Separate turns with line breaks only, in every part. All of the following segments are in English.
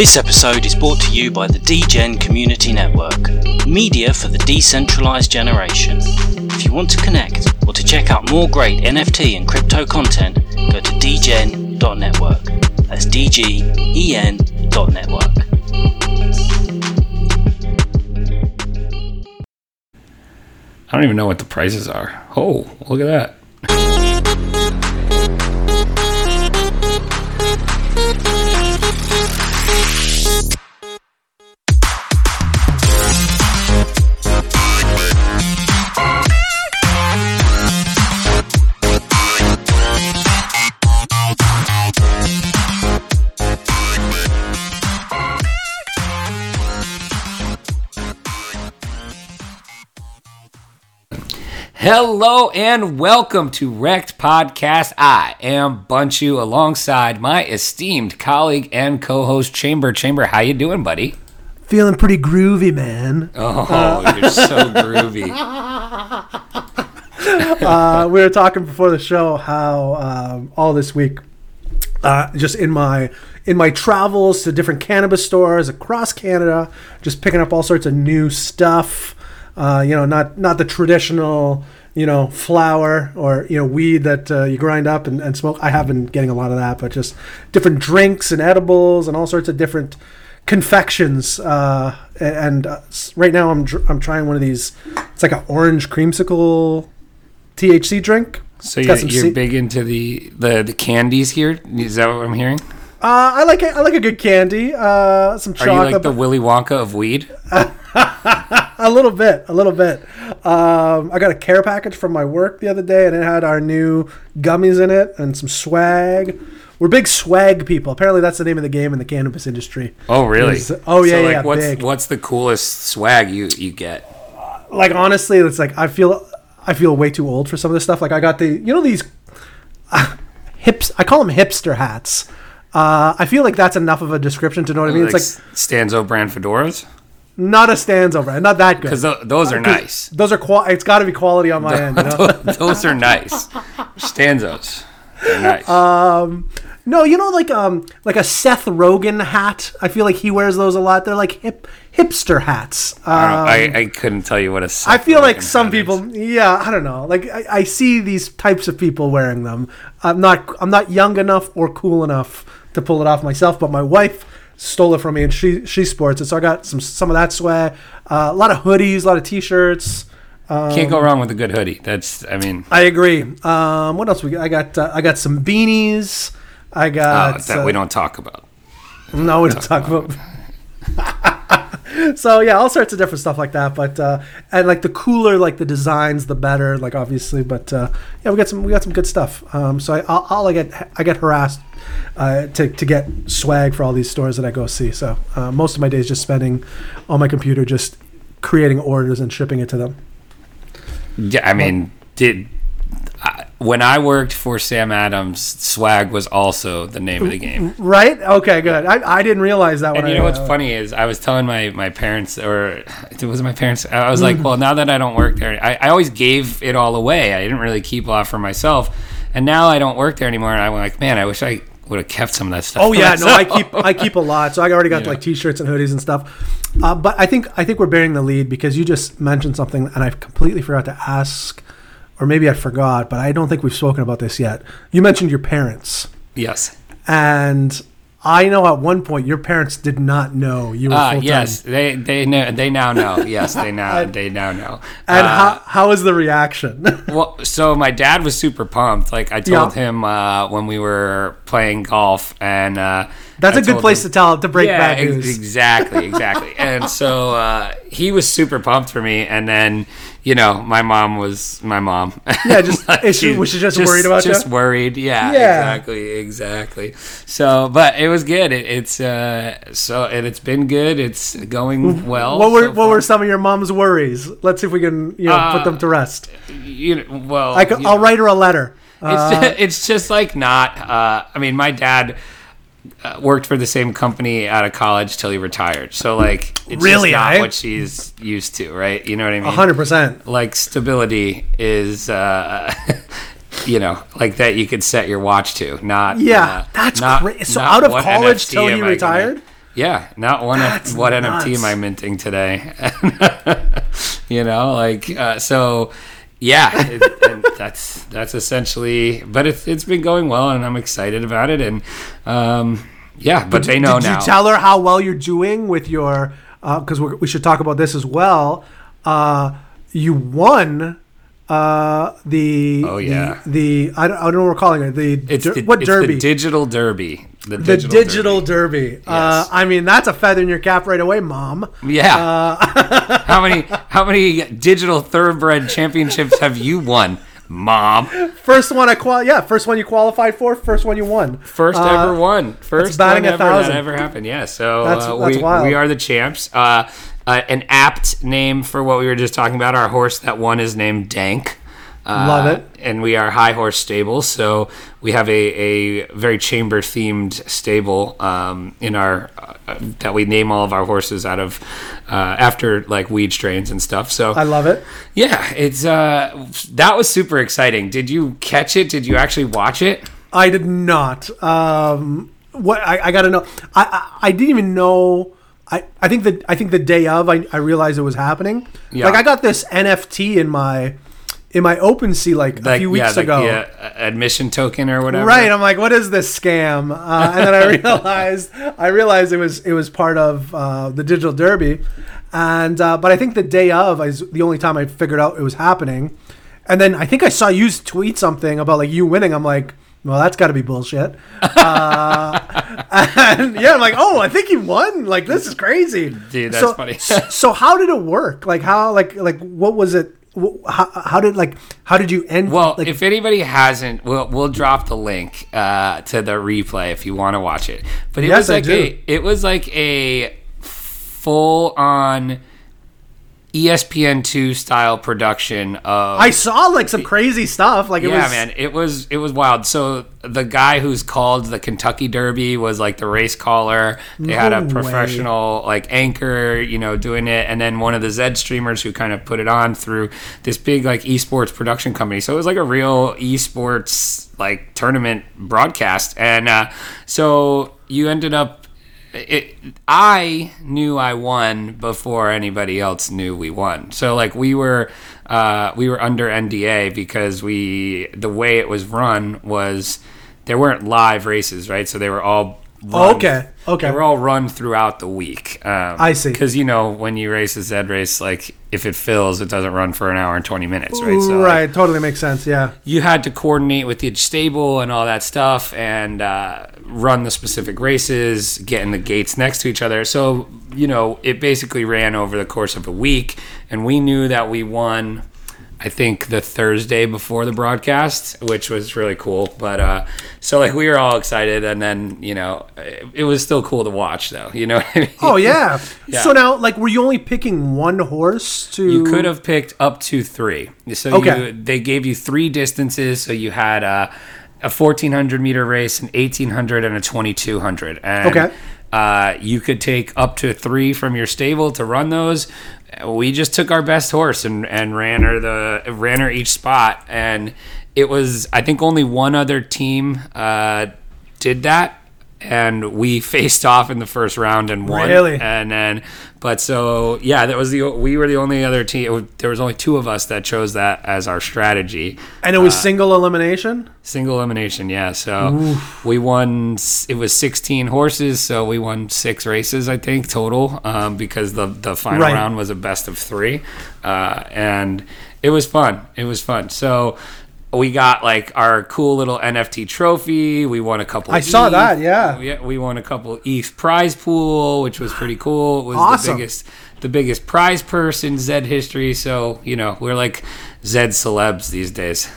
This episode is brought to you by the DGen Community Network, media for the decentralized generation. If you want to connect or to check out more great NFT and crypto content, go to dgen.network. That's dgen.network.
I don't even know what the prices are. Oh, look at that. Hello and welcome to Wrecked Podcast. I am Bunchu alongside my esteemed colleague and co-host Chamber. Chamber, how you doing, buddy?
Feeling pretty groovy, man.
Oh, you're so groovy.
Uh, we were talking before the show how um, all this week, uh, just in my in my travels to different cannabis stores across Canada, just picking up all sorts of new stuff. Uh, you know, not not the traditional, you know, flower or you know weed that uh, you grind up and, and smoke. I have been getting a lot of that, but just different drinks and edibles and all sorts of different confections. Uh, and uh, right now, I'm dr- I'm trying one of these. It's like an orange creamsicle THC drink.
So you're, you're
se-
big into the, the the candies here? Is that what I'm hearing?
Uh, I like. I like a good candy. Uh, some
Are you like the Willy Wonka of weed?
a little bit, a little bit. Um, I got a care package from my work the other day, and it had our new gummies in it and some swag. We're big swag people. Apparently, that's the name of the game in the cannabis industry.
Oh, really?
Is- oh, yeah,
so, like,
yeah,
What's
big.
what's the coolest swag you you get?
Like honestly, it's like I feel I feel way too old for some of this stuff. Like I got the you know these uh, hips. I call them hipster hats. Uh, I feel like that's enough of a description to know what I mean.
like
It's like
Stanzo brand fedoras?
Not a stanza brand, not that good.
Because those are nice.
Those are qual. It's got to be quality on my end. You know?
those are nice. Stanzos. They're nice.
Uh, No, you know, like um, like a Seth Rogen hat. I feel like he wears those a lot. They're like hip hipster hats.
I,
Um,
don't- I, I couldn't tell you what a.
I feel like some
hat is.
people, yeah, I don't know. Like I, I see these types of people wearing them. I'm not, I'm not young enough or cool enough to pull it off myself. But my wife stole it from me, and she she sports it. So I got some some of that swag. Uh, a lot of hoodies, a lot of t-shirts.
can't go wrong with a good hoodie. That's. I mean,
I agree. Um, what else we got? I got uh, I got some beanies. I
uh,
got
that
uh,
we don't talk about.
No, we don't talk about. so yeah, all sorts of different stuff like that. But uh, and like the cooler, like the designs, the better. Like obviously, but uh, yeah, we got some we got some good stuff. Um, so I, I'll, I'll I get I get harassed uh, to to get swag for all these stores that I go see. So uh, most of my days just spending on my computer, just creating orders and shipping it to them.
Yeah, I mean, did when I worked for Sam Adams, swag was also the name of the game.
Right? Okay, good. I, I didn't realize that. When
And you
I,
know what's
uh,
funny is I was telling my, my parents, or it was my parents. I was
Mm.
like, well, now that I don't work there, I, I always gave it all away. I didn't really keep a lot for myself, and now I don't work there anymore. And I'm like, man, I wish I would have kept some of that stuff.
Oh yeah, no, I keep I keep a lot. So I already got
Yeah.
like t-shirts and hoodies and stuff. Uh, but I think I think we're bearing the lead because you just mentioned something and I completely forgot to ask, or maybe I forgot, but I don't think we've spoken about this yet. You mentioned your parents,
yes.
and I know at one point your parents did not know you were
Uh,
full time.
yes, they they know they now know. Yes, they now they now know.
And
Uh,
how how was the reaction?
Well, so my dad was super pumped. Like I told
Yeah.
him uh, when we were playing golf, and uh,
That's
a
a good place to tell to break bad
ex-
news.
exactly, exactly. and so uh, he was super pumped for me, and then you know my mom was my mom.
Yeah, just- is she- was she just worried about you?
Just worried. Yeah,
Yeah.
exactly, exactly. So, but it was good. It, it's uh, so and it's been good. It's going well.
what were
so
what were some of your mom's worries? Let's see if we can you know put
Uh,
them to rest.
you know, well?
I can,
you
I'll
know.
write her a letter.
It's
Uh,
just, it's just like not. Uh, I mean, my dad uh, worked for the same company out of college till he retired. So like, it's
Really,
just not
eh?
what she's used to, right? You know what I mean?
hundred percent.
Like stability is, uh, you know, like that you could set your watch to. Not
Yeah,
uh,
that's
not-
great. So
not
out of college
NFT
till he
I gonna-
retired?
Yeah, not one.
That's
what
nuts.
NFT am I minting today? you know, like uh, so. Yeah, it, that's that's essentially. But it's it's been going well, and I'm excited about it. And um, yeah, but they know
Did
now.
you tell her how well you're doing with your? Because we we should talk about this as well. Uh, you won uh, the.
Oh, yeah.
The, the I, don't, I don't know what we're calling it. The,
it's
der-
the,
what
it's
derby?
The digital derby. The
the
digital,
digital
derby.
derby. Uh, I mean, that's a feather in your cap right away, mom.
Yeah.
Uh,
how many how many digital thoroughbred championships have you won, mom?
First one I qual. Yeah, first one you qualified for. First one you won.
First
Uh,
ever one. First
batting
one
a
ever
thousand.
that ever happened. Yeah. So
That's-
uh,
that's
we,
wild.
we are the champs. Uh, an apt name for what we were just talking about. Our horse that won is named Dank. Uh,
Love it.
And we are high horse stable, so we have a, a very chamber themed stable um, in our uh, that we name all of our horses out of uh, after like weed strains and stuff. So
I love it.
yeah, it's uh, that was super exciting. Did you catch it? Did you actually watch it?
I did not. Um, what I, I got to know. I, I I didn't even know. I, I think that I think the day of I, I realized it was happening.
Yeah.
Like I got this NFT in my in my OpenSea like, a few weeks
yeah, like
ago.
the uh, admission token or whatever.
Right, I'm like, what is this scam? Uh, and then I realized, I realized it was it was part of uh, the digital derby, and uh, but I think the day of is the only time I figured out it was happening, and then I think I saw you tweet something about like you winning. I'm like, well, that's got to be bullshit. Uh, and yeah, I'm like, oh, I think he won. Like this is crazy,
Dude, that's
so,
funny.
so how did it work? Like how like like what was it? How, how did like how did you end?
Well,
like,
if anybody hasn't, we'll we'll drop the link uh, to the replay if you want to watch it. But it
Yes,
was
I
like
do.
a it was like a full on E ESPN two style production of
I saw like some crazy stuff. Like it
yeah,
was
man, it was it was wild. So the guy who's called the Kentucky Derby was like the race caller. They had a
No way.
professional like anchor, you know, doing it, and then one of the Zed streamers who kind of put it on through this big like esports production company. So it was like a real esports like tournament broadcast, and uh, so you ended up. It, I knew I won before anybody else knew we won. So like we were uh, we were under NDA because we the way it was run was there weren't live races, right? So they were all run,
Okay, okay.
They were all run throughout the week. Um,
I see.
Because you know when you race a Z race, like if it fills, it doesn't run for an hour and twenty minutes, right? So like,
right, totally makes sense. Yeah,
you had to coordinate with each stable and all that stuff and uh, run the specific races, get in the gates next to each other. So, you know, it basically ran over the course of a week. And we knew that we won, I think, the Thursday before the broadcast, which was really cool. But uh, so, like, we were all excited. And then, you know, it, it was still cool to watch, though. You know what I mean?
Oh yeah.
Yeah.
So now, like, were you only picking one horse to?
You could have picked up to three. So
Okay.
you, they gave you three distances. So you had uh, a 1400 meter race, an 1800, and a 2200. And,
Okay.
Uh, you could take up to three from your stable to run those. We just took our best horse and, and ran her the ran her each spot, and it was I think only one other team uh, did that, and we faced off in the first round and won.
Really?
And then, but so yeah, that was the we were the only other team. There was only two of us that chose that as our strategy.
And it was single elimination.
Single elimination, yeah. So we won. It was 16 horses, so we won six races, I think, total, um, because the the final
Right.
round was a best of three, uh, and it was fun. It was fun. So we got like our cool little NFT trophy. We won a couple.
I saw that, yeah.
We, we won a couple ETH prize pool, which was pretty cool. It was
Awesome.
the biggest the biggest prize purse in Zed history. So you know we're like Zed celebs these days.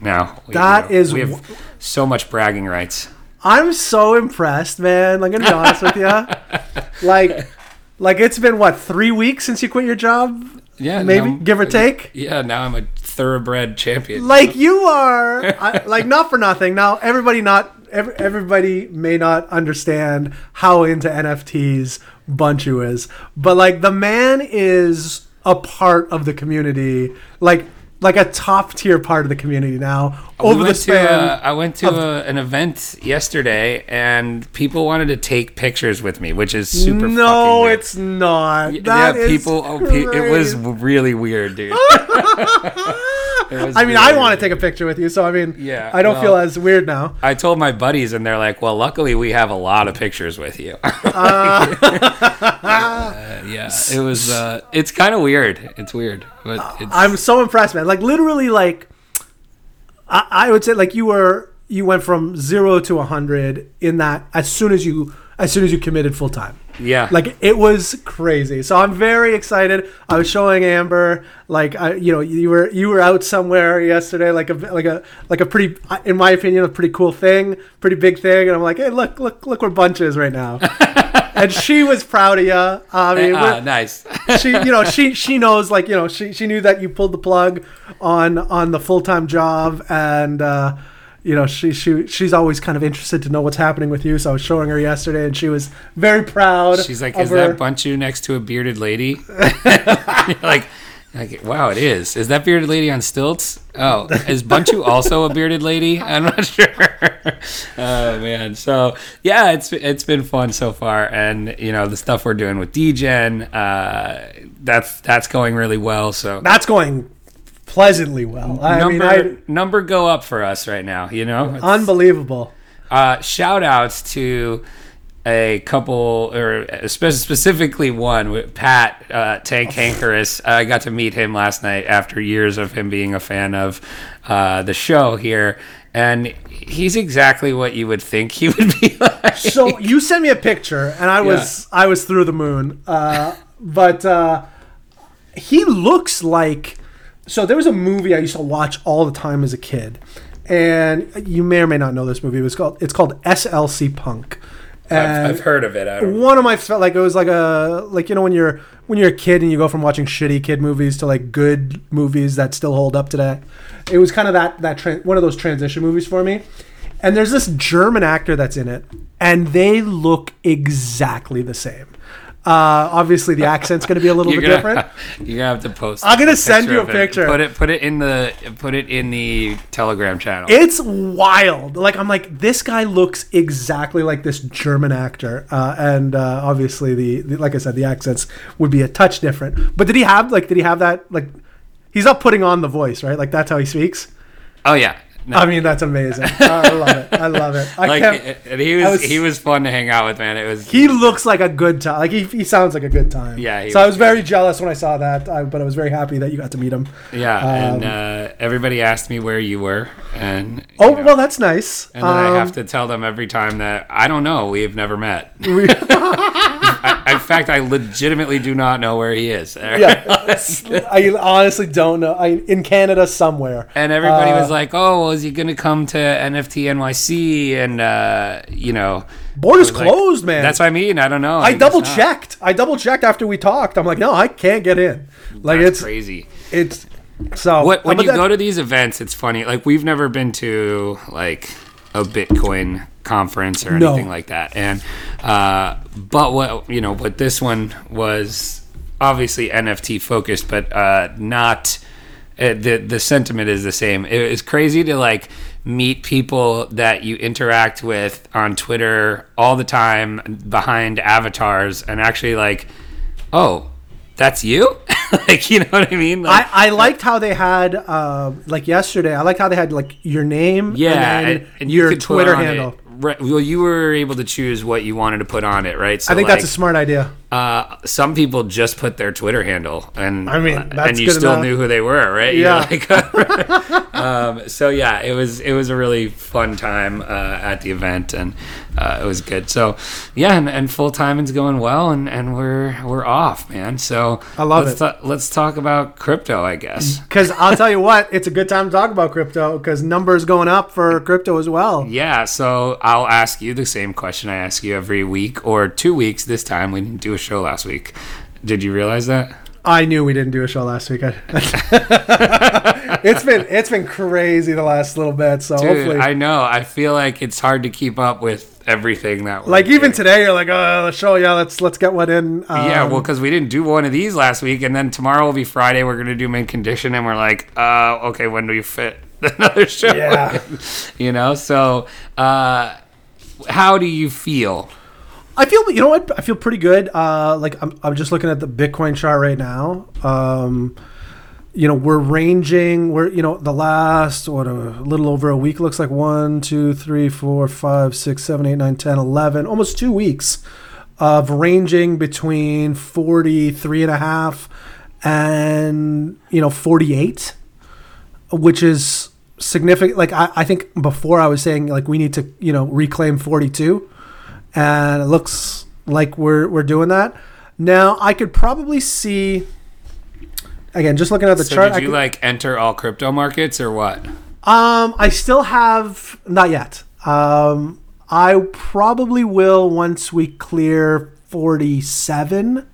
Now we,
That
you know,
is
we
w-
have so much bragging rights.
I'm so impressed, man. Like, I'm gonna be honest with you. Like, like it's been what three weeks since you quit your job?
Yeah,
Maybe
now-
give or uh, take.
Yeah, now I'm a thoroughbred champion.
Like you are, I, like not for nothing. Now everybody not every, everybody may not understand how into NFTs Bunchu is, but like the man is a part of the community. Like like a top tier part of the community now
We
over the
went
span.
to, uh, I went to a, an event yesterday, and people wanted to take pictures with me, which is super. fucking
no,
weird.
it's not.
yeah.
That is
People, oh, pe- it was really weird, dude.
I mean,
really
I want to take a picture with you, so I mean,
Yeah,
I don't
well-
feel as weird now.
I told my buddies, and they're like, "Well, luckily we have a lot of pictures with you." Uh, yeah, it was. Uh, it's kind of weird. It's weird, but it's,
I'm so impressed, man. Like literally, like I, I would say, like you were, you went from zero to a hundred in that as soon as you, as soon as you committed full time.
Yeah,
Like it was crazy. So I'm very excited. I was showing Amber, like I, you know, you were you were out somewhere yesterday, like a like a like a pretty, in my opinion, a pretty cool thing, pretty big thing. And I'm like, hey, look, look, look where Bunch is right now. and she was proud of you. I mean,
Ah,
we're-
nice.
she you know she she knows like you know she she knew that you pulled the plug on on the full-time job and uh you know she she she's always kind of interested to know what's happening with you so i was showing her yesterday and she was very proud
She's like, "Is
her-
that Bunchu next to a bearded lady?" like, like, wow, it is. Is that bearded lady on stilts? Oh, is Bunchu also a bearded lady? I'm not sure. oh man, so yeah, it's it's been fun so far, and you know the stuff we're doing with DGen, uh, that's that's going really well. So
that's going pleasantly well i
number
mean I,
number go up for us right now. You know, It's-
unbelievable
uh, shout outs to a couple, or spe- specifically one, with Pat uh, Tank Hankerus. I got to meet him last night after years of him being a fan of uh, the show here. And he's exactly what you would think he would be like.
so you sent me a picture and i was i was through the moon uh but uh he looks like so there was a movie i used to watch all the time as a kid and you may or may not know this movie it was called it's called slc punk
I've, I've heard of it. I don't
one of my felt like it was like a like you know when you're when you're a kid and you go from watching shitty kid movies to like good movies that still hold up today. It was kind of that that tran one of those transition movies for me. And there's this German actor that's in it, and they look exactly the same. Uh, obviously, the accent's going to be a little bit
gonna,
different.
you're gonna have to post.
I'm gonna send you a picture.
Put it. Put it in the. Put it in the Telegram channel.
It's wild. Like I'm like this guy looks exactly like this German actor, uh, and uh, obviously the, the like I said, the accents would be a touch different. But did he have like did he have that like? He's not putting on the voice, right? Like that's how he speaks.
oh yeah. No.
I mean, that's amazing. I love it. I love it. I
like and he was,
was-
he was fun to hang out with, man. It was
He looks like a good time. Like he, he sounds like a good time.
Yeah, he
So I
was
was very jealous when I saw that, I, but I was very happy that you got to meet him.
Yeah, and
Um,
uh, everybody asked me where you were, and you
Oh
know,
well, that's nice.
and then I
Um,
have to tell them every time that I don't know. We've never met.
we-
I, in fact, I legitimately do not know where he is.
yeah, I honestly don't know. I in Canada somewhere.
And everybody
Uh,
was like, "Oh, well, is he going to come to NFT NYC?" And uh, you know,
Borders
like-
closed, man.
that's what I mean. I don't know.
I
guess
double checked. I double checked after we talked. I'm like, no, I can't get in. Like
That's
it's
crazy.
it's so
What, when you
that-
go to these events, it's funny. Like we've never been to like a Bitcoin conference or
No.
anything like that. And uh, but what you know, but this one was obviously NFT focused, but uh, not. Uh, the the sentiment is the same. It is crazy to like meet people that you interact with on Twitter all the time behind avatars and actually like, oh, that's you. like you know what I mean? Like,
I, I liked how they had uh, like yesterday. I liked how they had like your name,
Yeah,
and,
and, and you
your Twitter handle.
It, right, well, you were able to choose what you wanted to put on it, right? So
I think
like,
that's a smart idea.
uh, some people just put their Twitter handle, and
I mean,
uh,
that's
and you still
enough.
knew who they were, right?
Yeah.
like- um, so yeah, it was it was a really fun time uh, at the event, and uh, it was good. So yeah, and, and full timing's going well, and, and we're we're off, man. So
I love
let's
it.
let's talk about crypto, I guess.
Because I'll tell you what, it's a good time to talk about crypto because numbers going up for crypto as well.
Yeah, so I'll ask you the same question I ask you every week or two weeks this time. We didn't do a show last week. Did you realize that?
I knew we didn't do a show last week. It's been it's been crazy the last little bit. So
Dude,
hopefully,
I know. I feel like it's hard to keep up with everything that. we're
like even
doing.
today, you're like, oh, the show, yeah, let's let's get one in. Um,
Yeah, well, because we didn't do one of these last week, and then tomorrow will be Friday. We're gonna do main condition, and we're like, uh, okay, when do you fit another show?
Yeah.
you know. So, uh, how do you feel?
I feel you know what I feel pretty good. Uh, like I'm, I'm just looking at the Bitcoin chart right now. Um, you know we're ranging. We're you know the last what a little over a week looks like one, two, three, four, five, six, seven, eight, nine, ten, eleven, almost two weeks of ranging between forty three and a half and you know forty eight, which is significant. Like I, I think before I was saying like we need to you know reclaim forty two and it looks like we're we're doing that. Now I could probably see again just looking at the
So,
chart.
Did you
could-
like enter all crypto markets or what?
um, I still have not yet. Um, I probably will once we clear forty-seven,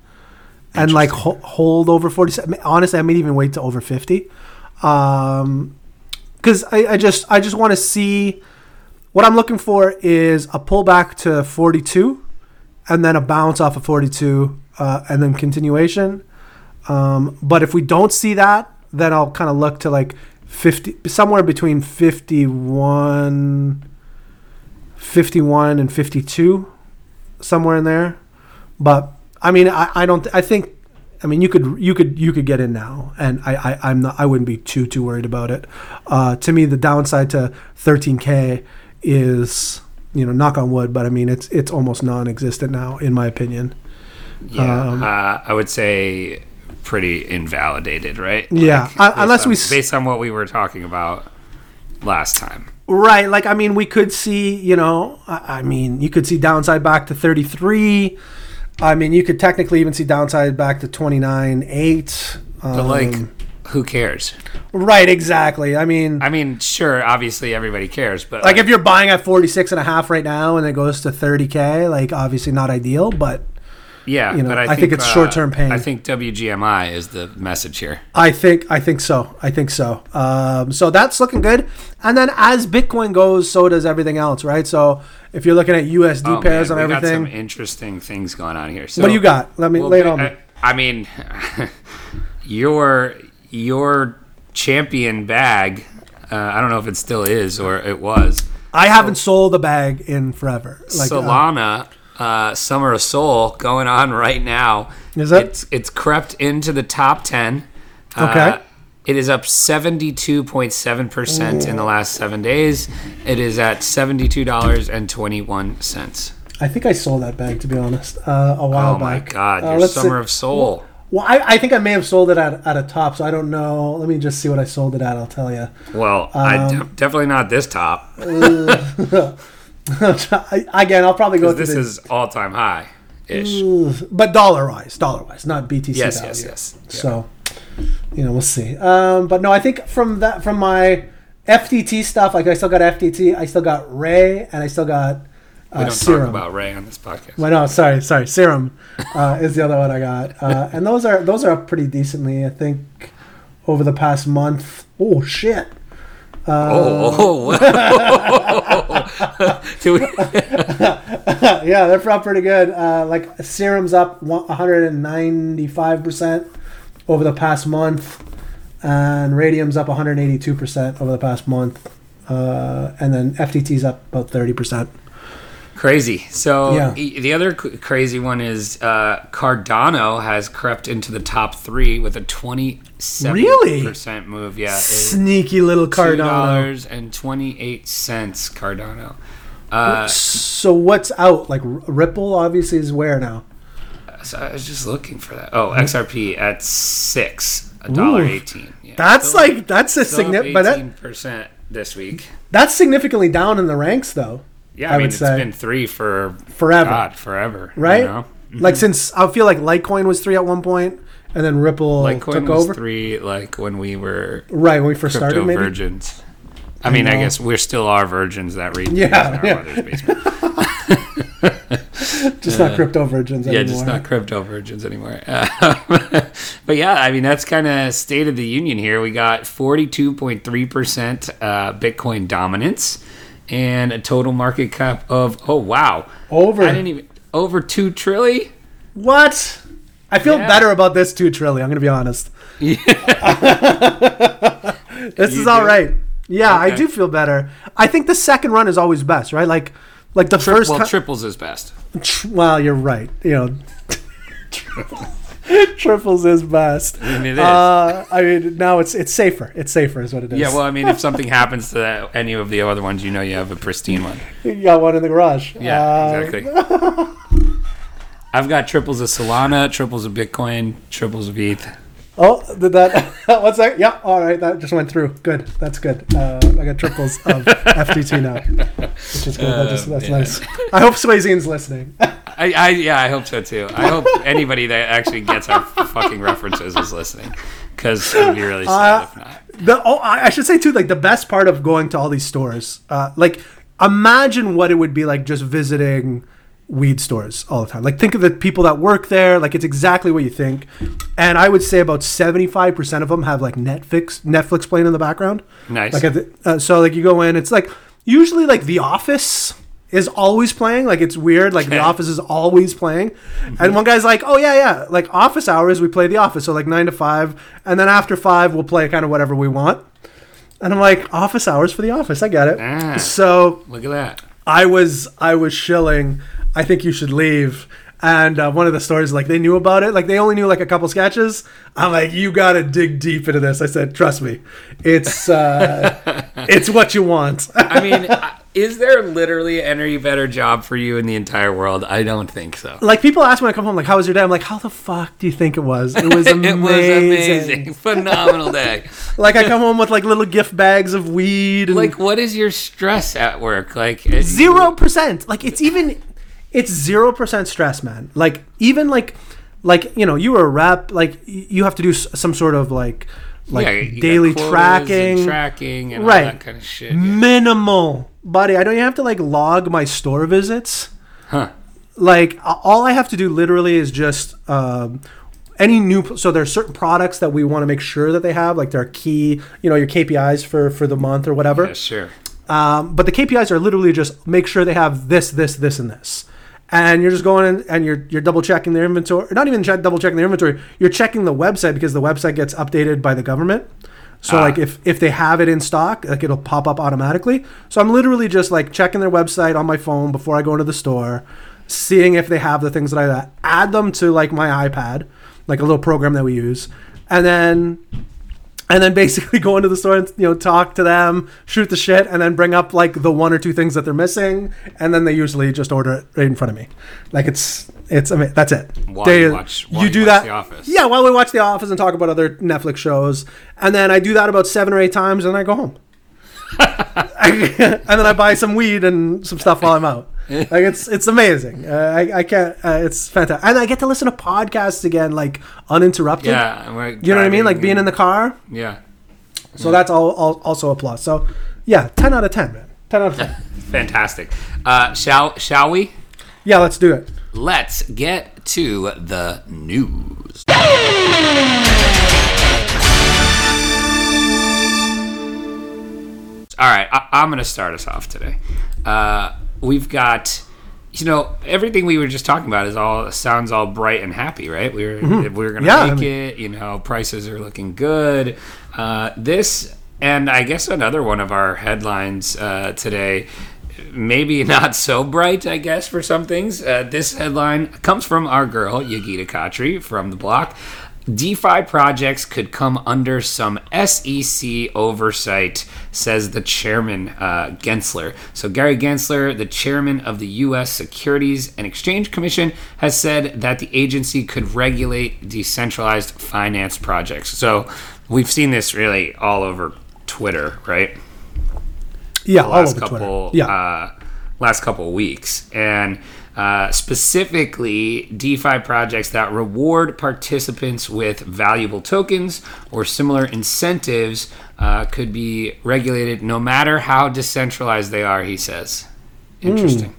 and like ho- hold over forty-seven. Honestly, I may even wait to over fifty, um, because I, I just I just want to see. What I'm looking for is a pullback to 42, and then a bounce off of 42, uh, and then continuation. Um, but if we don't see that, then I'll kind of look to like 50, somewhere between 51, 51 and 52, somewhere in there. But I mean, I, I don't, I think, I mean, you could, you could, you could get in now, and I, I, I'm not, I wouldn't be too, too worried about it. Uh, to me, the downside to 13k is, you know, knock on wood, but I mean, it's, it's almost non-existent now, in my opinion.
Yeah,
Um,
uh, I would say pretty invalidated, right?
Yeah,
Like,
uh,
based
unless
on-
we
based on what we were talking about last time.
Right. Like, I mean, we could see, you know, I, I mean, you could see downside back to 33. I mean, you could technically even see downside back to 29, 8. Um,
But like, who cares?
right, exactly. I mean,
I mean, sure, obviously everybody cares, but
like if you're buying at 46 and a half right now and it goes to 30K, like, obviously not ideal, but
yeah,
you know,
but I
I
think,
think it's
uh,
short-term pain.
I think WGMI is the message here.
I think I think so. I think so. Um, so that's looking good. And then as Bitcoin goes, so does everything else, right? So if you're looking at USD
Oh,
pairs
man,
and
we got some
everything,
interesting things going on here. So,
what do you got? Let me
Well,
lay it on me.
I, I mean, your your champion bag. Uh, I don't know if it still is or it was.
I haven't sold a bag in forever. Like, uh,
Solana, uh, Summer of Soul going on right now.
Is it?
It's it's crept into the top ten.
Okay.
Uh, it is up seventy two point seven percent in the last seven days. It is at seventy two dollars and twenty one cents.
I think I sold that bag to be honest uh, a while back.
Oh my
back.
God!
Uh,
Your Summer
see.
of Soul.
Well, I, I think I may have sold it at, at a top, so I don't know. Let me just see what I sold it at. I'll tell you.
Well, I
Um,
de- definitely not this top.
Again, I'll probably go.
'cause This
the,
is all time high ish.
but dollar wise, dollar wise, not BTC
Yes,
value.
yes, yes. Yeah.
So, you know, we'll see. Um, but no, I think from that, from my FTT stuff, like I still got FTT, I still got Ray, and I still got uh,
We don't
Serum.
talk about Ray on this podcast.
Well, no, sorry, sorry. Serum uh, is the other one I got, uh, and those are those are up pretty decently. I think over the past month. Oh shit!
Oh, oh, Do we-
yeah, they're up pretty good. Uh, like Serum's up 195 percent over the past month, and Raydium's up 182 percent over the past month, uh, and then FTT's up about 30 percent.
Crazy. So
Yeah.
the other c- crazy one is uh, Cardano has crept into the top three with a twenty-seven
Really?
percent move. Yeah,
Sneaky little Cardano.
two dollars and twenty-eight cents. Cardano. Uh,
So what's out? Like Ripple, obviously, is where now?
so I was just looking for that. Oh, XRP at six, a dollar eighteen. Yeah,
That's
still-
like that's a significant, but that,
percent this week.
that's significantly down in the ranks, though.
Yeah,
I
I, mean
would
it's
say.
been three for
Forever.
God, forever, you
Right?
know?
Like since I feel like Litecoin was three at one point, and then Ripple
Litecoin
took
was
over.
three, like when we were
Right when we first started, maybe.
virgins. I mean, I guess we're still our virgins that read
Yeah, yeah.
mother's basement.
just not crypto virgins
Yeah,
anymore.
just not crypto virgins anymore. but yeah, I mean that's kind of state of the union here. We got forty two point three percent uh, Bitcoin dominance and a total market cap of oh wow
Over.
I didn't even over two trillion.
What? I feel
Yeah.
better about this too, Trilly. I'm gonna be honest. Yeah. this
You
is all
do?
right. Yeah, I do feel better. I think the second run is always best, right? Like, like the first.
Well,
co-
triples is best.
well, you're right. You know, triples is best.
I mean, it is.
Uh, I mean, now it's it's safer. It's safer, is what it is.
yeah, well, I mean, if something happens to that, any of the other ones, you know, you have a pristine one.
you got one in the garage.
Yeah,
Uh,
exactly. I've got triples of Solana, triples of Bitcoin, triples of ETH.
Oh, did that? What's that? Yeah, all right. That just went through. Good. That's good. Uh, I got triples of FTT now, which is good. that just, that's
yeah.
nice. I hope Swayzine's listening.
I, I yeah, I hope so too. I hope anybody that actually gets our fucking references is listening, because it would be really sad
Uh,
if not.
The oh, I I should say too, like the best part of going to all these stores, uh, like imagine what it would be like just visiting weed stores all the time. Like think of the people that work there. Like it's exactly what you think. And I would say about seventy five percent of them have like Netflix Netflix playing in the background.
Nice.
Like at the, uh, so, like you go in, it's like usually like The Office is always playing. Like it's weird. Like The Office is always playing. And one guy's like, "Oh yeah, yeah. Like office hours, we play The Office. So like nine to five, and then after five, we'll play kind of whatever we want." And I'm like, "Office hours for The Office. I get it."
Ah.
So
Look at that.
I was I was shilling. I think you should leave. And uh, one of the stories, like they knew about it, like they only knew like a couple sketches. I'm like, you got to dig deep into this. I said, trust me, it's uh, it's what you want.
I mean, I- is there literally any better job for you in the entire world? I don't think so.
like people ask me when I come home, like, how was your day? I'm like, how the fuck do you think it was? It was amazing.
It was amazing, phenomenal day.
Like I come home with like little gift bags of weed and
Like, what is your stress at work? Like uh,
zero percent. Like it's even it's zero percent stress, man. Like even like like you know you were a rep. Like you have to do some sort of like like
Yeah,
daily
quotas and
tracking.
tracking, and
Right.
all that kind of shit. yeah.
Minimal, buddy. I don't even have to like log my store visits.
Huh?
Like all I have to do literally is just. Um, any new so there's certain products that we want to make sure that they have like their key you know your KPIs for for the month or whatever
Yeah, sure.
Um, but the KPIs are literally just make sure they have this, this, this, and this. And you're just going in and you're you're double checking their inventory. Not even check, double checking their inventory. You're checking the website because the website gets updated by the government. So
Ah.
like if if they have it in stock, like it'll pop up automatically. So I'm literally just like checking their website on my phone before I go into the store, seeing if they have the things that I add them to like my iPad, like a little program that we use, and then and then basically go into the store and you know talk to them, shoot the shit, and then bring up like the one or two things that they're missing, and then they usually just order it right in front of me. Like it's it's I mean that's it.
While you watch- while you
do
watch
that.
The Office.
Yeah, while we watch The Office and talk about other Netflix shows, and then I do that about seven or eight times, and then I go home. and then I buy some weed and some stuff while I'm out. Like it's it's amazing. Uh, I I can't. Uh, it's fantastic, and I get to listen to podcasts again, like uninterrupted.
Yeah.
You know what I mean? Like being in the car.
Yeah.
So that's all, all also a plus. So yeah, ten out of ten, man. Ten out of ten.
Fantastic. Uh, shall shall we?
yeah, let's do it.
Let's get to the news. All right, I, I'm going to start us off today. Uh, we've got, you know, everything we were just talking about is all sounds all bright and happy, right? We were we we're going to
Mm-hmm. Yeah, I
make
mean-
it. You know, prices are looking good. Uh, this and I guess another one of our headlines uh, today maybe not so bright, I guess, for some things. Uh, this headline comes from our girl, Yogita Khatri from the block. DeFi projects could come under some SEC oversight, says the chairman, uh, Gensler. So, Gary Gensler, the chairman of the U.S. Securities and Exchange Commission, has said that the agency could regulate decentralized finance projects. So, we've seen this really all over Twitter, right?
Yeah, all
last
over
couple
Twitter. Yeah,
uh, last couple weeks and uh, specifically DeFi projects that reward participants with valuable tokens or similar incentives uh, could be regulated no matter how decentralized they are, he says.
Hmm.
Interesting.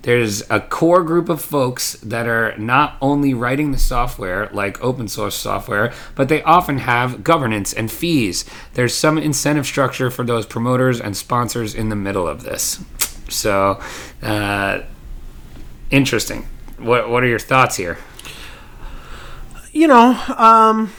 there's a core group of folks that are not only writing the software like open source software, but they often have governance and fees. There's some incentive structure for those promoters and sponsors in the middle of this. So, uh, interesting. What what are your thoughts here?
you know, um,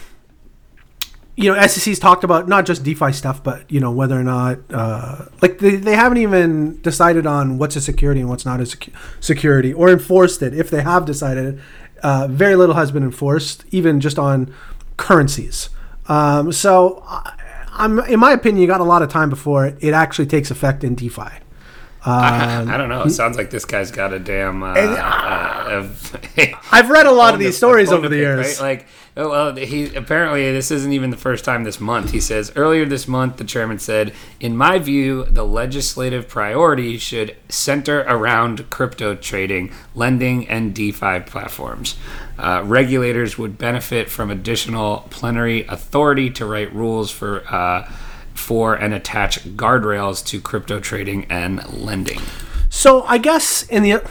you know, SEC's talked about not just DeFi stuff, but you know whether or not, uh, like they, they haven't even decided on what's a security and what's not a secu- security, or enforced it. If they have decided, uh, very little has been enforced, even just on currencies. Um, so, I, I'm in my opinion, you got a lot of time before it actually takes effect in DeFi. Um,
I don't know. It sounds like this guy's got a damn. Uh, uh, of-
I've read a lot of these stories over the years.
right? Like, oh, well, he apparently this isn't even the first time this month. He says earlier this month, the chairman said, "In my view, the legislative priority should center around crypto trading, lending, and DeFi platforms. Uh, regulators would benefit from additional plenary authority to write rules for." Uh, for and attach guardrails to crypto trading and lending.
So I guess in the,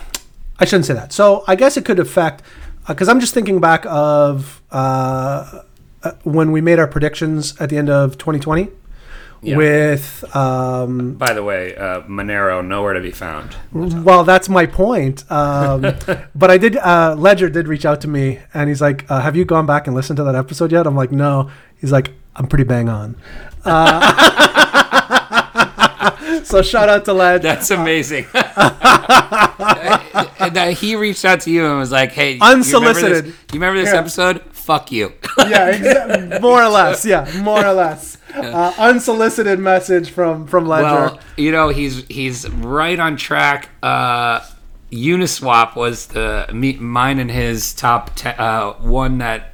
I shouldn't say that. So I guess it could affect, because I'm just thinking back of uh, uh, when we made our predictions at the end of 2020
Yeah.
with, um,
By the way, uh, Monero nowhere to be found.
well, that's my point. Um, but I did, uh, Ledger did reach out to me and he's like, uh, have you gone back and listened to that episode yet? I'm like, no. He's like, I'm pretty bang on. Uh, so shout out to Ledge.
That's amazing. and, uh, he reached out to you and was like, "Hey,
Unsolicited.
You remember this, you remember this
Yeah.
episode? Fuck you."
yeah, more or less. Yeah, more or less. Uh, unsolicited message from from Ledger.
well, you know, he's he's right on track. Uh, Uniswap was the me, mine and his top te- uh, one that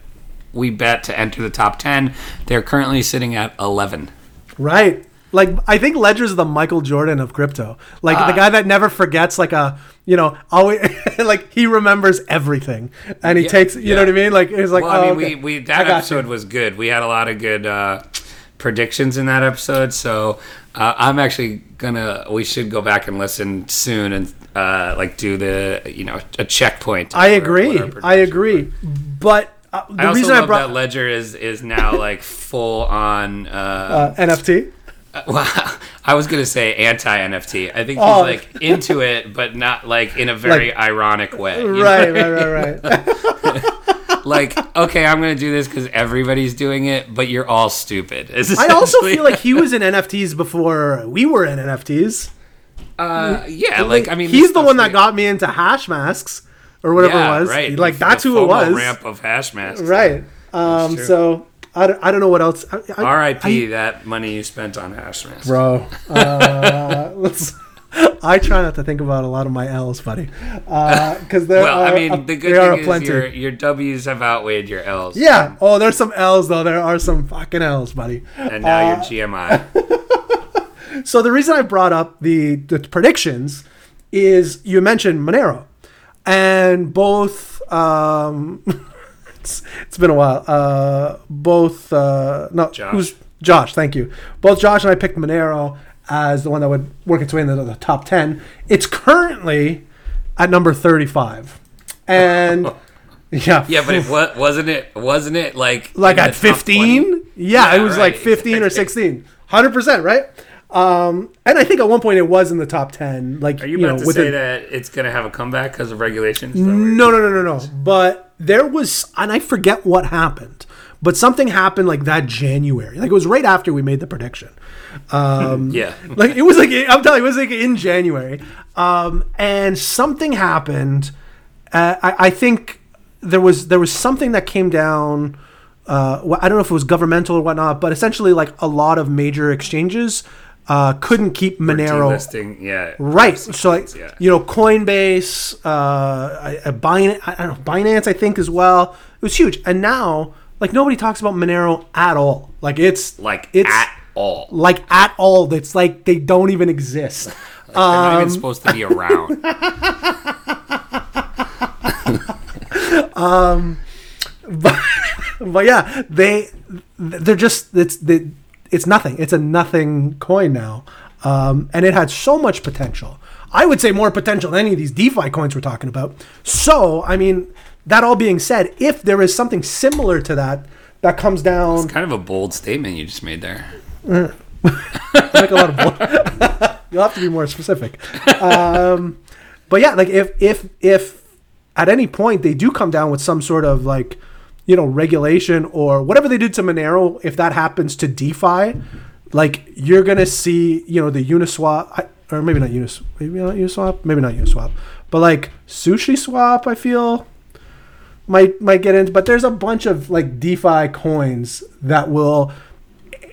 we bet to enter the top ten. They're currently sitting at eleven.
right. Like I think Ledger's the Michael Jordan of crypto. Like
Ah.
the guy that never forgets. Like a you know always like he remembers everything and he
Yeah,
takes. You
yeah.
know what I mean? Like he's like.
well,
oh,
I mean,
okay.
we, we that episode
you.
was good. We had a lot of good uh, predictions in that episode. So uh, I'm actually gonna. We should go back and listen soon and uh, like do the you know a checkpoint.
I agree. I agree. But uh, the
I also
reason
love
I brought
that Ledger is is now like full on. Uh,
uh, NFT.
well, I was gonna say anti NFT. I think he's
Oh.
like into it, but not like in a very
Like-
ironic way.
Right, right, right, right.
Like, okay, I'm gonna do this because everybody's doing it, but you're all stupid.
I also feel like he was in NFTs before we were in NFTs.
Uh, yeah, like I mean,
he's the one that got me into Hashmasks or whatever
yeah,
it was.
Right,
Like
The-
that's
the
who it was.
Ramp of Hashmasks.
Right. Um, so I don't, I don't know what else. I, I,
R.I.P. that money you spent on Hashmasks.
bro. Uh, let's. I try not to think about a lot of my L's, buddy, because there
Well,
are.
I mean,
uh,
the good
there are
thing is
plenty.
your your W's have outweighed your L's.
Yeah. Oh, there's some L's though. There are some fucking L's, buddy.
And now
Uh,
you're GMI.
So the reason I brought up the the predictions is you mentioned Monero, and both. Um, it's, it's been a while. Uh, both. Uh, no,
Josh.
who's Josh? Thank you. Both Josh and I picked Monero as the one that would work its way into the top ten. It's currently at number thirty-five, and yeah,
Yeah, but it wa- wasn't it wasn't it like
like at 15 yeah,
Yeah,
it was like 15 or 16 100% right um and i think at one point it was in the top 10 like
Are you
you,
about
know
to say that it's gonna have a comeback because of regulations? Is that what you're-
no no no no no but there was and i forget what happened but something happened like that january like it was right after we made the prediction um
Yeah.
like it was like i'm telling you it was like in january um and something happened uh, I, I think there was there was something that came down uh, I don't know if it was governmental or whatnot, but essentially, like a lot of major exchanges uh, couldn't keep Monero
Delisting, yeah.
right. So, like
Yeah.
you know, Coinbase, uh, I- I- don't know, Binance, I think as well. It was huge, and now like nobody talks about Monero at all. Like it's
Like
it's
at all.
like at all. It's like they don't even exist.
They're not
Um,
even supposed to be around.
but yeah, they they're just it's they, it's nothing. It's a nothing coin now, um, and it had so much potential. I would say more potential than any of these DeFi coins we're talking about. So, I mean, that all being said, if there is something similar to that that comes down, it's
Kind of a bold statement you just made there.
like a lot of bull- you'll have to be more specific. Um, but yeah, like if if if at any point they do come down with some sort of like you know regulation or whatever they did to Monero, if that happens to DeFi, like you're gonna see you know the Uniswap or maybe not Unis maybe not Uniswap maybe not Uniswap, but like SushiSwap, I feel might might get into. But there's a bunch of like DeFi coins that will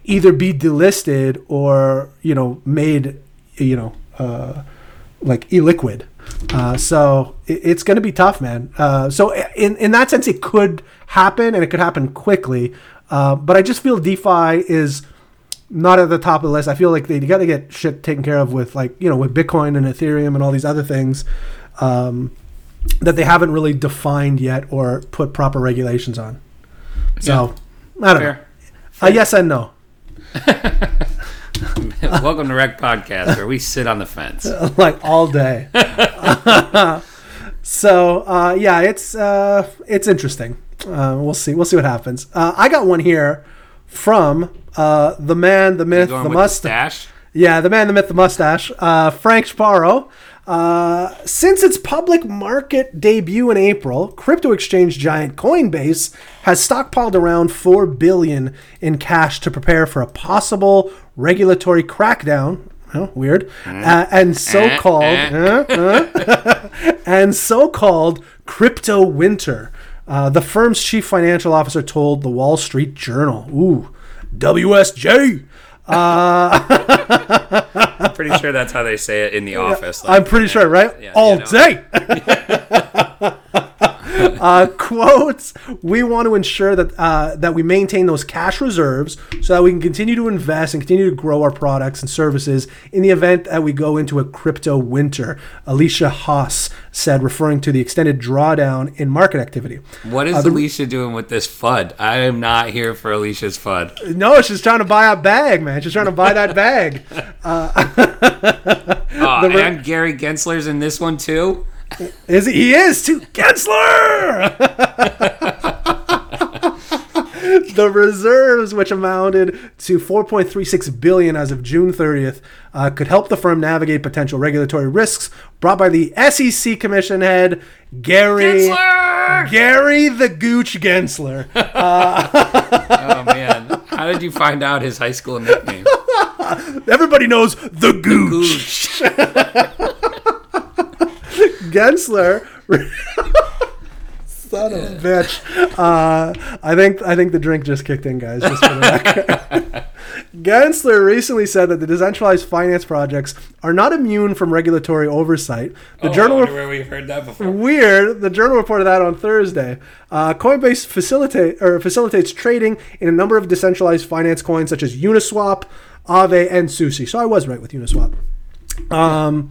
either be delisted or you know made you know uh, like illiquid. Uh, so it, it's going to be tough, man. Uh, so in in that sense, it could happen and it could happen quickly. Uh, but I just feel DeFi is not at the top of the list. I feel like they got to get shit taken care of with like you know with Bitcoin and Ethereum and all these other things um, that they haven't really defined yet or put proper regulations on. So I don't
Fair.
know. Uh, yes and no.
Welcome to Wrecked Podcast, where we sit on the fence.
like all day. so uh, yeah, it's uh, it's interesting. Uh, we'll see. We'll see what happens. Uh, I got one here from uh, the man, the myth, the mustache.
stash.
Yeah, the man, the myth, the mustache. Uh, Frank Sparrow. Uh, since its public market debut in April, crypto exchange giant Coinbase has stockpiled around four billion in cash to prepare for a possible regulatory crackdown. Oh, weird. Uh, and so-called uh, uh, and so-called crypto winter. Uh, the firm's chief financial officer told the Wall Street Journal. Ooh, WSJ.
I'm pretty sure that's how they say it in the office.
I'm pretty sure, right?
yeah,
All
you know.
day. uh, quotes: We want to ensure that uh, that we maintain those cash reserves so that we can continue to invest and continue to grow our products and services in the event that we go into a crypto winter. Alesia Haas said, referring to the extended drawdown in market activity.
What is
Uh, the-
Alesia doing with this FUD? I am not here for Alesia's FUD.
No, she's trying to buy a bag, man. She's trying to buy that bag.
Oh,
The re-
and Gary Gensler's in this one too.
Is he, he is too Gensler? the reserves, which amounted to 4.36 billion as of June 30th, uh, could help the firm navigate potential regulatory risks brought by the SEC Commission head Gary Gary the Gooch Gensler.
Oh man, how did you find out his high school nickname?
Everybody knows the Gooch. Gensler. Son of a bitch. Uh, I think I think the drink just kicked in, guys. Just for the. Gensler recently said that the decentralized finance projects are not immune from regulatory oversight. The
Oh,
journal
where we've heard that before.
Weird. The journal reported that on Thursday. Uh, Coinbase facilitate or facilitates trading in a number of decentralized finance coins such as Uniswap, Aave, and Sushi. So I was right with Uniswap. Um,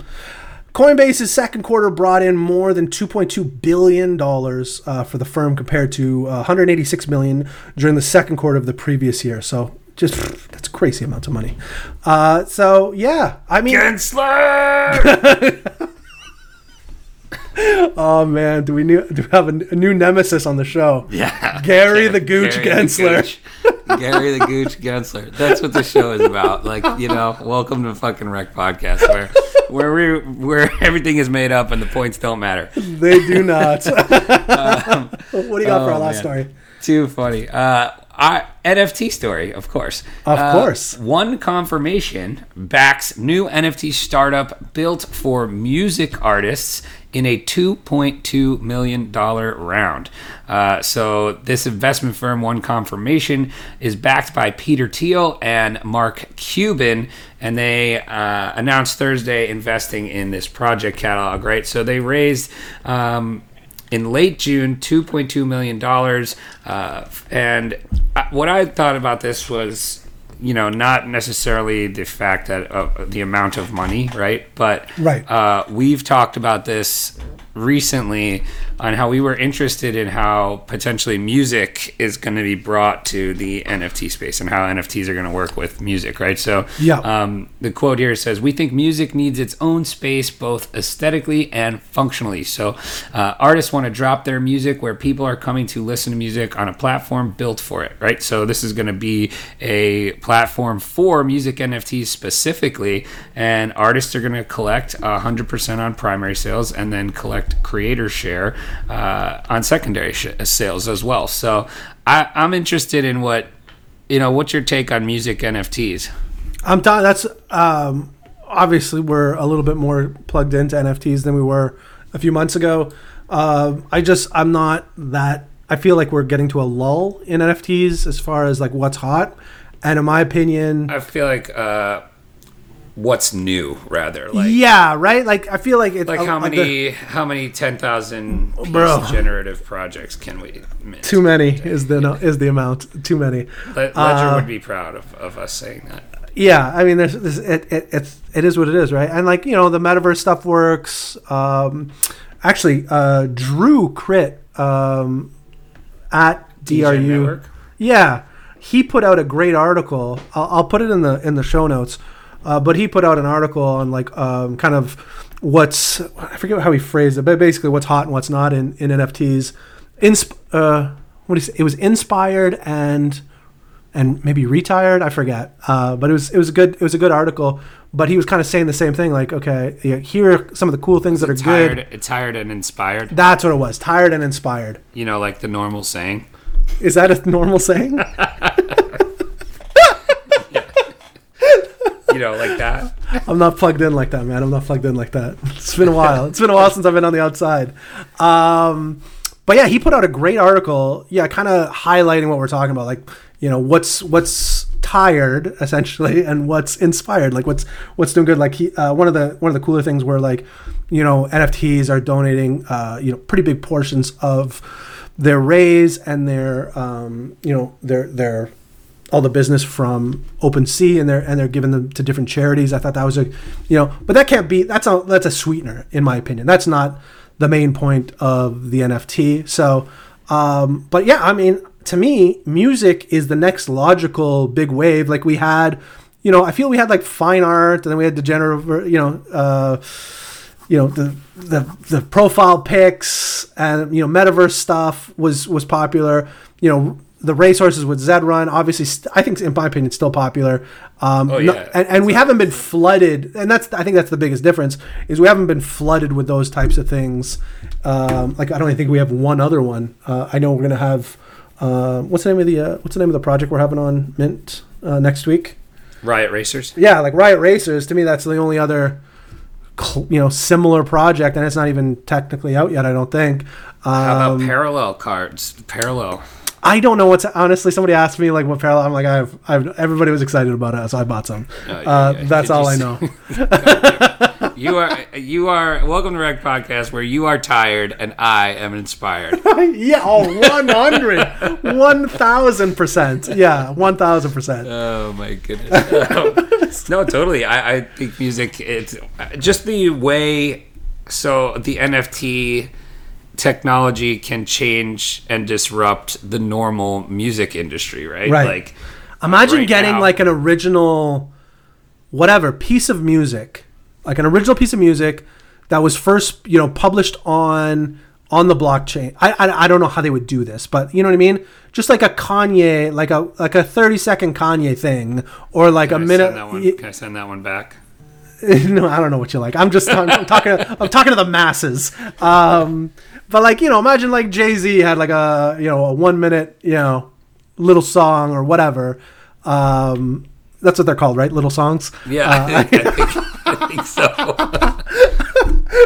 Coinbase's second quarter brought in more than 2.2 billion dollars uh, for the firm, compared to uh, 186 million during the second quarter of the previous year. So just that's crazy amounts of money. Uh, so yeah, I mean,
Gensler.
oh man, do we new, do we have a, new nemesis on the show?
yeah,
Gary the Gooch
Gary the
Gensler.
Gooch. Gary the Gooch Gensler. That's what the show is about. Like you know, welcome to fucking Wrecked Podcast, where where we where everything is made up and the points don't matter.
They do not. what do you got for our
oh,
last
man.
story?
Too funny. Uh, I, NFT story, of course.
Of
Uh,
course.
One Confirmation backs new NFT startup built for music artists in a $2.2 million round. Uh, so, this investment firm, One Confirmation, is backed by Peter Thiel and Mark Cuban, and they uh, announced Thursday investing in this project catalog, right? So, they raised. Um, in late June, $2.2 million. Uh, and what I thought about this was, you know, not necessarily the fact that uh, the amount of money, right? But
Right.
uh, we've talked about this recently on how we were interested in how potentially music is going to be brought to the NFT space and how NFTs are going to work with music, right? So,
Yeah.
um, the quote here says, "We think music needs its own space, both aesthetically and functionally. So, uh, artists want to drop their music where people are coming to listen to music on a platform built for it, right? So, this is going to be a platform for music NFTs specifically, and artists are going to collect 100% on primary sales and then collect creator share uh, on secondary sh- sales as well. So, I, I'm interested in what." You know, what's your take on music NFTs?
I'm done. That's um, obviously we're a little bit more plugged into NFTs than we were a few months ago. Uh, I just I'm not that. I feel like we're getting to a lull in NFTs as far as like what's hot, and in my opinion,
I feel like uh, what's new rather like
yeah, right. Like I feel like it's
like
uh,
how
uh, the-
many how many ten thousand
Bro.
generative projects can we mint?
too many is the no, is the amount. Too many.
Le- Ledger
uh,
would be proud of, of us saying that.
Yeah, I mean, there's, there's it, it, it's it is what it is, right? And like you know, the metaverse stuff works. Um, actually, uh, Drew Crit um, at DRU,
Network?
yeah, he put out a great article. I'll, I'll put it in the in the show notes. Uh, but he put out an article on like um, kind of what's I forget how he phrased it, but basically what's hot and what's not in in NFTs. Insp- uh, what you say? It was inspired and and maybe retired. I forget. Uh, but it was it was a good it was a good article. But he was kind of saying the same thing, like, okay, yeah, here are some of the cool things that are
Tired,
good.
tired and inspired.
That's what it was. Tired and inspired.
You know, like the normal saying.
Is that a normal saying?
You know, like that.
I'm not plugged in like that, man. I'm not plugged in like that. It's been a while. It's been a while since I've been on the outside. Um, but yeah, he put out a great article. Yeah, kind of highlighting what we're talking about, like you know what's what's tired essentially and what's inspired, like what's what's doing good. Like he, uh, one of the one of the cooler things where like you know NFTs are donating uh, you know pretty big portions of their raise and their um, you know their their all the business from OpenSea and they're and they're giving them to different charities. I thought that was a you know, but that can't be that's a that's a sweetener in my opinion. That's not the main point of the NFT. So um but yeah, I mean to me, music is the next logical big wave. Like we had, you know, I feel we had like fine art and then we had degenerative, you know, uh you know the the the profile pics and you know metaverse stuff was was popular. You know the racehorses with Zed Run, obviously, st- I think in my opinion, still popular. Um,
Oh,
no-
yeah.
and, and we haven't been flooded, and that's I think that's the biggest difference is we haven't been flooded with those types of things. Um, like I don't even think we have one other one. Uh, I know we're gonna have uh, what's the name of the uh, what's the name of the project we're having on Mint uh, next week?
Riot Racers.
Yeah, like Riot Racers. To me, that's the only other, you know, similar project, and it's not even technically out yet. I don't think. Um,
How about parallel cards? Parallel.
I don't know what's honestly. Somebody asked me like what parallel. I'm like, I've, I've. Everybody was excited about it, so I bought some.
Oh, yeah,
uh,
yeah.
that's all I know.
You are you are welcome to Wrecked Podcast where you are tired and I am inspired.
yeah, oh, 100, 1000 percent. Yeah, one thousand percent.
Oh my goodness. no, totally. I, I think music it's just the way so the NFT technology can change and disrupt the normal music industry, right?
Right.
Like
Imagine
right
getting
now.
like an original, whatever piece of music, like an original piece of music that was first, you know, published on on the blockchain. I, I I don't know how they would do this, but you know what I mean. Just like a Kanye, like a like a thirty second Kanye thing, or like
Can
a
I
minute.
send that one, can I send that one back?
no, I don't know what you like. I'm just I'm, I'm talking. I'm talking to the masses. Um, but like you know, imagine like Jay Z had like a you know a one minute you know little song or whatever. Um, that's what they're called, right? Little songs.
Yeah,
Uh,
I, think, I think so.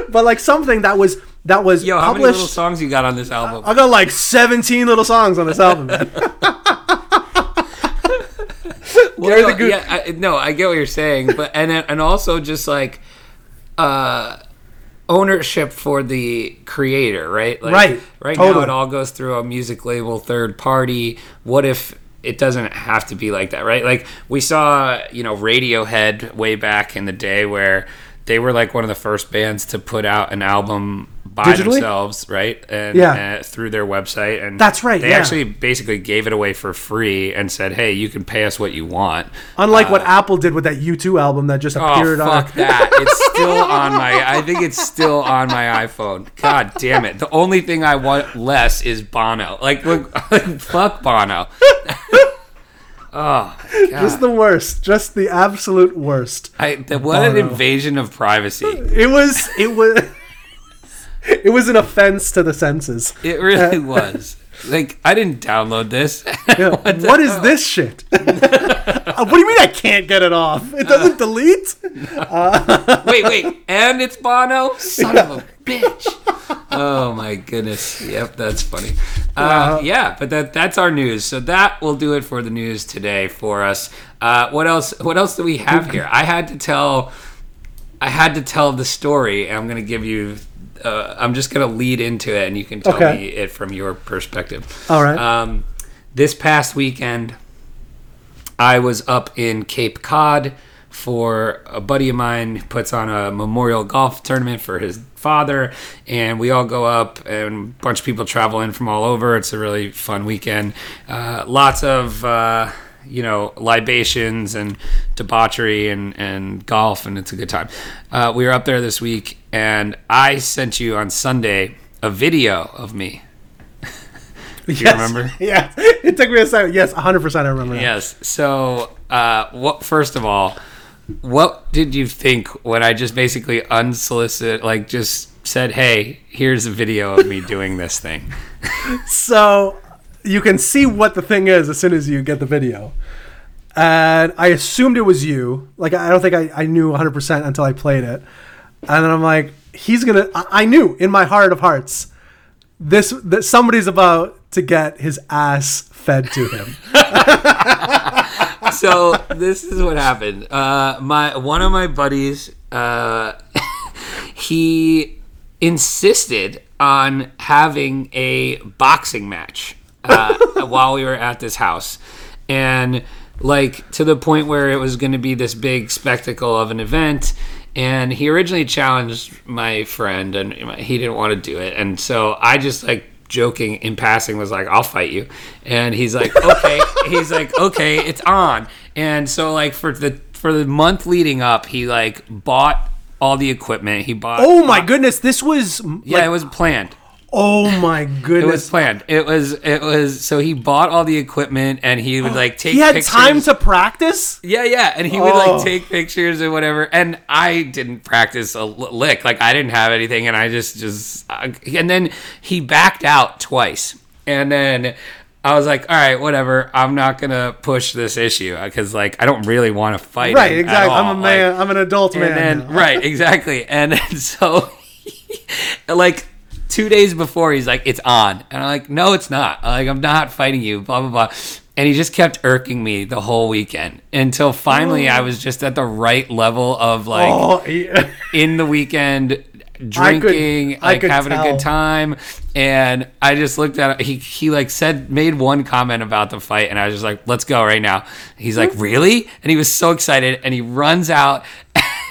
but like something that was that was
Yo, how many
published.
little songs you got on this album?
I got like 17 little songs on this album, man.
Well, no, yeah, I, no, I get what you're saying, but and and also just like uh ownership for the creator, right? Like,
Right,
Right now, it all goes through a music label, third party. What if it doesn't have to be like that, right? Like we saw, you know, Radiohead way back in the day where. They were like one of the first bands to put out an album by
Digitally?
themselves, right? And,
Yeah.
uh, through their website, and
That's right,
They
yeah.
actually basically gave it away for free and said, "Hey, you can pay us what you want."
Unlike what Apple did with that U2 album that just
Uh, Oh
appeared on.
fuck that! It's still on my. I think it's still on my iPhone. God damn it! The only thing I want less is Bono. Like, look, fuck Bono. oh, God.
Just the worst. Just the absolute worst.
I, the, what an
oh,
invasion of privacy!
It was. It was. It was an offense to the senses.
It really uh, was. Like, I didn't download this.
Yeah. what is this shit? Uh, what do you mean I can't get it off? It doesn't delete?
wait, wait, and it's Bono. Son of a bitch! Oh my goodness. Yep, that's funny. Uh, yeah, but that that's our news. So that will do it for the news today for us. Uh, what else? What else do we have here? I had to tell. I had to tell the story, and I'm going to give you. Uh, I'm just going to lead into it, and you can tell
Okay.
me it from your perspective.
All right.
Um, this past weekend, I was up in Cape Cod for a buddy of mine puts on a memorial golf tournament for his father, and we all go up, and a bunch of people travel in from all over. It's a really fun weekend. Uh, lots of uh, you know libations and debauchery and and golf, and it's a good time. Uh, we were up there this week, and I sent you on Sunday a video of me.
Do
you remember?
Yeah. It took me a second. Yes, 100% I remember that.
Yes. So, uh, what? First of all, what did you think when I just basically unsolicited, like, just said, "Hey, here's a video of me doing this thing."
So you can see what the thing is as soon as you get the video. And I assumed it was you. Like, I don't think I, I knew 100% until I played it. And then I'm like, he's going to. I knew in my heart of hearts this that somebody's about to get his ass fed to him.
so this is what happened. Uh, my one of my buddies, uh, he insisted on having a boxing match uh, while we were at this house, and like to the point where it was going to be this big spectacle of an event. And he originally challenged my friend, and he didn't want to do it. And so I just like joking in passing was like i'll fight you. And he's like okay. He's like okay it's on. And so like for the for the month leading up he like bought all the equipment. He bought
Oh my goodness, this was.
yeah
like,
it was planned
Oh my goodness!
it was planned it was it was so he bought all the equipment and he would like take
he had
pictures.
time to practice?
Yeah, yeah, and he would
Oh.
like take pictures and whatever. And I didn't practice a lick, like I didn't have anything, and I just just uh, and then he backed out twice, and then I was like, all right, whatever, I'm not gonna push this issue because like I don't really want to fight.
Right, exactly. I'm a
Like,
man. I'm an adult man.
then right, exactly, and then so like two days before, he's like, "It's on," and I'm like, "No, it's not. I'm like, I'm not fighting you." Blah blah blah. And he just kept irking me the whole weekend until finally I oh. was just at the right level of like
Oh, yeah.
in the weekend drinking,
I
like
could
having a good time. And I just looked at it. He, he like said, made one comment about the fight. And I was just like, let's go right now. He's like, really? And he was so excited. And he runs out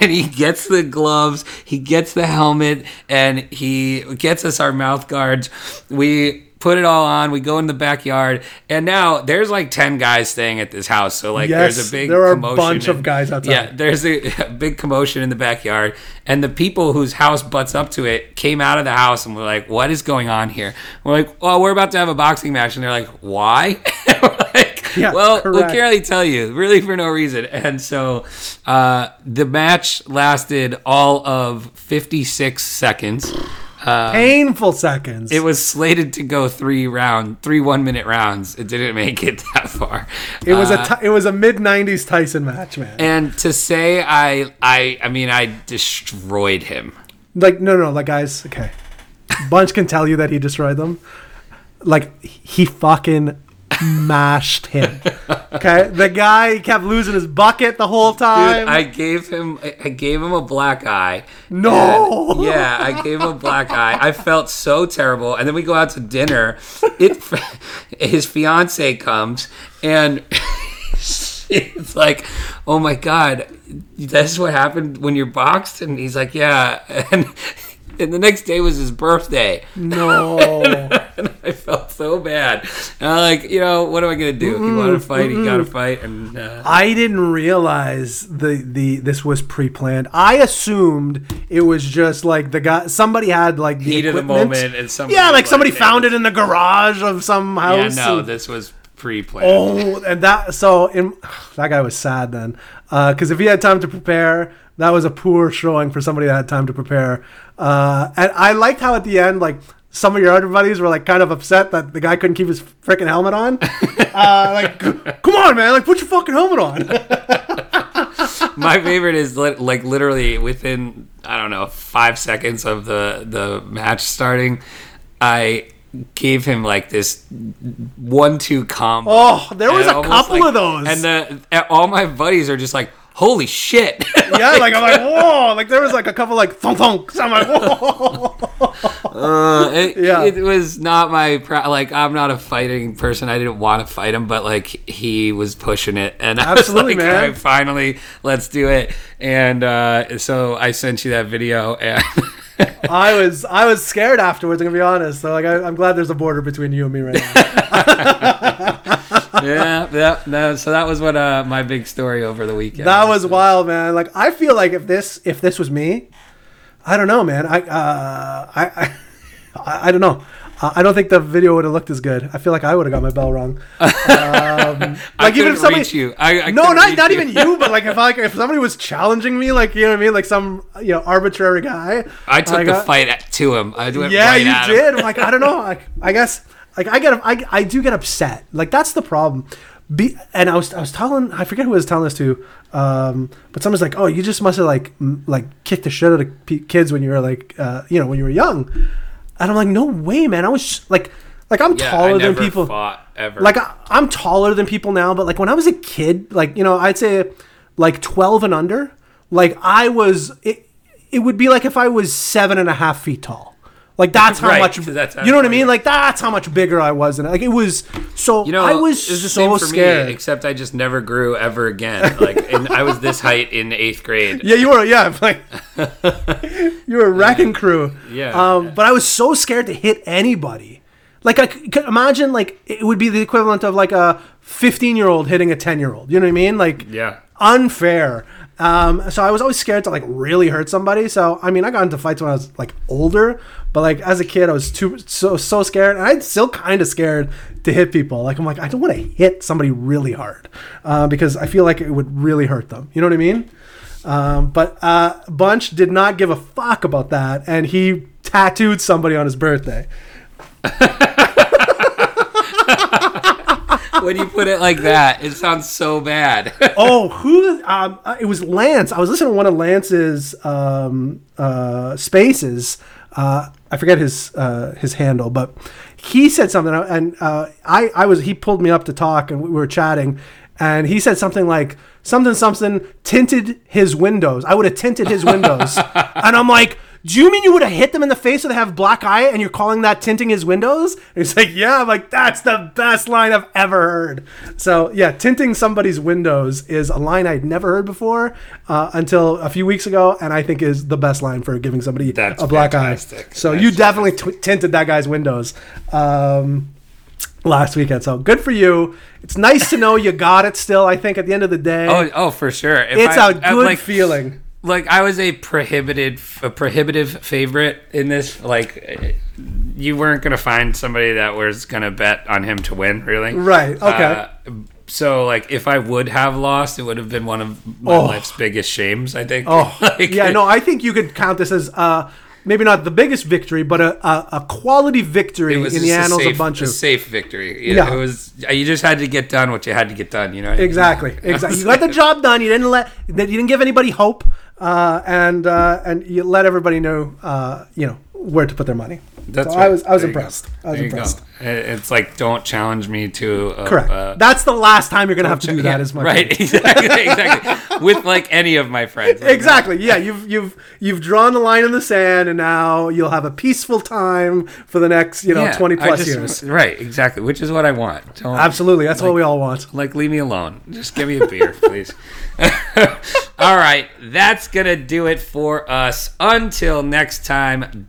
and he gets the gloves, he gets the helmet, and he gets us our mouth guards. We put it all on. We go in the backyard, and now there's like ten guys staying at this house. So like,
Yes,
there's a big
there are a
commotion
bunch of guys outside.
Yeah, there's a, a big commotion in the backyard, and the people whose house butts up to it came out of the house and were like, "What is going on here?" We're like, "Well, we're about to have a boxing match," and they're like, "Why?" Like,
Yeah,
well, we
correct.
can't really tell you, really for no reason. And so uh, the match lasted all of 56 seconds.
Painful seconds.
It was slated to go three round, three one minute rounds. It didn't make it that far.
It was
Uh,
a it was a mid '90s Tyson match, man.
and to say I I I mean I destroyed him.
like no, no, like guys, okay. Bunch can tell you that he destroyed them. Like he fucking mashed him. Okay, the guy kept losing his bucket the whole
Dude,
time.
I gave him I I gave him a black eye.
no,
And, yeah, I gave him a black eye. I felt so terrible. And then we go out to dinner. It his fiance comes and it's like, oh my god, that's what happened when you're boxed, and he's like, yeah, and and the next day was his birthday.
No.
I felt so bad. And I'm like, you know, what am I gonna do? If you want to fight, you gotta fight. And uh,
I didn't realize the the this was pre-planned. I assumed it was just like the guy somebody had like the
heat of the
equipment.
moment, and somebody
Yeah, like somebody
"Hey,
found it in the garage of some house.
Yeah, no,
and-
this was pre-planned.
Oh, and that so in, that guy was sad then, because if he had time to prepare, that was a poor showing for somebody that had time to prepare. Uh, and I liked how at the end, like some of your other buddies were like kind of upset that the guy couldn't keep his freaking helmet on. uh, like, come on, man! Like, put your fucking helmet on.
My favorite is li- like literally within I don't know five seconds of the the match starting, I gave him like this one-two combo.
Oh, there was
And
a couple
like-
of those.
and the and all my buddies are just like, "Holy shit!"
yeah, like I'm like, whoa! Like there was like a couple like thunk thunks. I'm like, whoa!
Uh, it,
Yeah.
it was not my pro- like. I'm not a fighting person. I didn't want to fight him, but like he was pushing it, and I
Absolutely,
was like,
man.
"All right, finally, let's do it. And uh, so I sent you that video, and
I was I was scared afterwards. I'm gonna be honest. So like I, I'm glad there's a border between you and me right now.
yeah, yeah, no. So that was what uh, my big story over the weekend.
That was wild, man. Like I feel like if this if this was me, I don't know, man. I uh, I, I I I don't know. I don't think the video would have looked as good. I feel like I would have got my bell wrong. Um,
I
like even if somebody,
you. I, I
no,
couldn't
not
you.
even you, but like if like if somebody was challenging me, like you know what I mean, like some you know arbitrary guy.
I took
like,
the
uh,
fight at, to him. I
Yeah,
right
you
him.
did. I'm like I don't know. Like I guess like I get I, I do get upset. Like that's the problem. Be, and I was I was telling I forget who I was telling this to, um, but someone's like, oh, you just must have like m- like kicked the shit out of p- kids when you were like uh, you know when you were young, and I'm like, no way, man. I was just, like like I'm
Yeah,
taller than people.
fought ever.
Like I, I'm taller than people now, but like when I was a kid, like you know, I'd say like 12 and under. Like I was, it, it would be like if I was seven and a half feet tall. Like that's how
Right,
much.
that's how
you know what I mean? Like that's how much bigger I was, and like it was. So
You know,
I was,
it was the
so
same for
scared.
me, except I just never grew ever again. Like, and I was this height in eighth grade.
Yeah, you were. Yeah, like you were a wrecking crew.
Yeah.
Um, but I was so scared to hit anybody. Like I could imagine, like it would be the equivalent of like a 15 year old hitting a 10 year old. You know what I mean? Like
Yeah.
unfair. Um, so I was always scared to like really hurt somebody. So I mean, I got into fights when I was like older, but like as a kid, I was too so so scared, and I'm still kind of scared to hit people. Like I'm like I don't want to hit somebody really hard uh, because I feel like it would really hurt them. You know what I mean? Um, but uh, Bunch did not give a fuck about that, and he tattooed somebody on his birthday.
when you put it like that, it sounds so bad.
oh, who? Um, uh, it was Lance. I was listening to one of Lance's um, uh, spaces. Uh, I forget his uh, his handle, but he said something, and uh, I I was he pulled me up to talk, and we were chatting, and he said something like something something tinted his windows. I would have tinted his windows, and I'm like. Do you mean you would have hit them in the face so they have black eye and you're calling that tinting his windows? And he's like, Yeah, I'm like, that's the best line I've ever heard. So, yeah, tinting somebody's windows is a line I'd never heard before uh, until a few weeks ago, and I think is the best line for giving somebody
That's
a black
fantastic.
eye. So,
That's
you definitely t- tinted that guy's windows. Um, last weekend. So good for you. It's nice to know you got it still. I think at the end of the day,
oh, oh, for sure. If
it's
I-
a good
like,
feeling.
Like I was a prohibited, a prohibitive favorite in this. Like, you weren't gonna find somebody that was gonna bet on him to win, really.
Right, okay.
Uh, so, like, if I would have lost, it would have been one of my
Oh.
life's biggest shames. I think.
Oh,
Like,
yeah. No, I think you could count this as uh, maybe not the biggest victory, but a, a, a quality victory in the annals
safe,
of bunch of.
safe victory. It,
Yeah.
it was. You just had to get done what you had to get done. You know.
Exactly. Exactly. You got the job done. You didn't let. That you didn't give anybody hope, uh, and uh, and you let everybody know, uh, you know, where to put their money.
That's
so
right.
I was I was
There
impressed. I was impressed.
go. It's like don't challenge me to. Uh,
Correct. That's the last time you're gonna have to do
yeah,
that. Is my
right?
point.
Exactly. Exactly. with like any of my friends. Like,
Exactly. Yeah, you've you've you've drawn the line in the sand, and now you'll have a peaceful time for the next you know
yeah,
twenty plus
just-
years.
Right, exactly. Which is what I want. Don't,
Absolutely, that's what we all want.
Like, leave me alone. Just give me a beer, please. All right, that's going to do it for us. Until next time,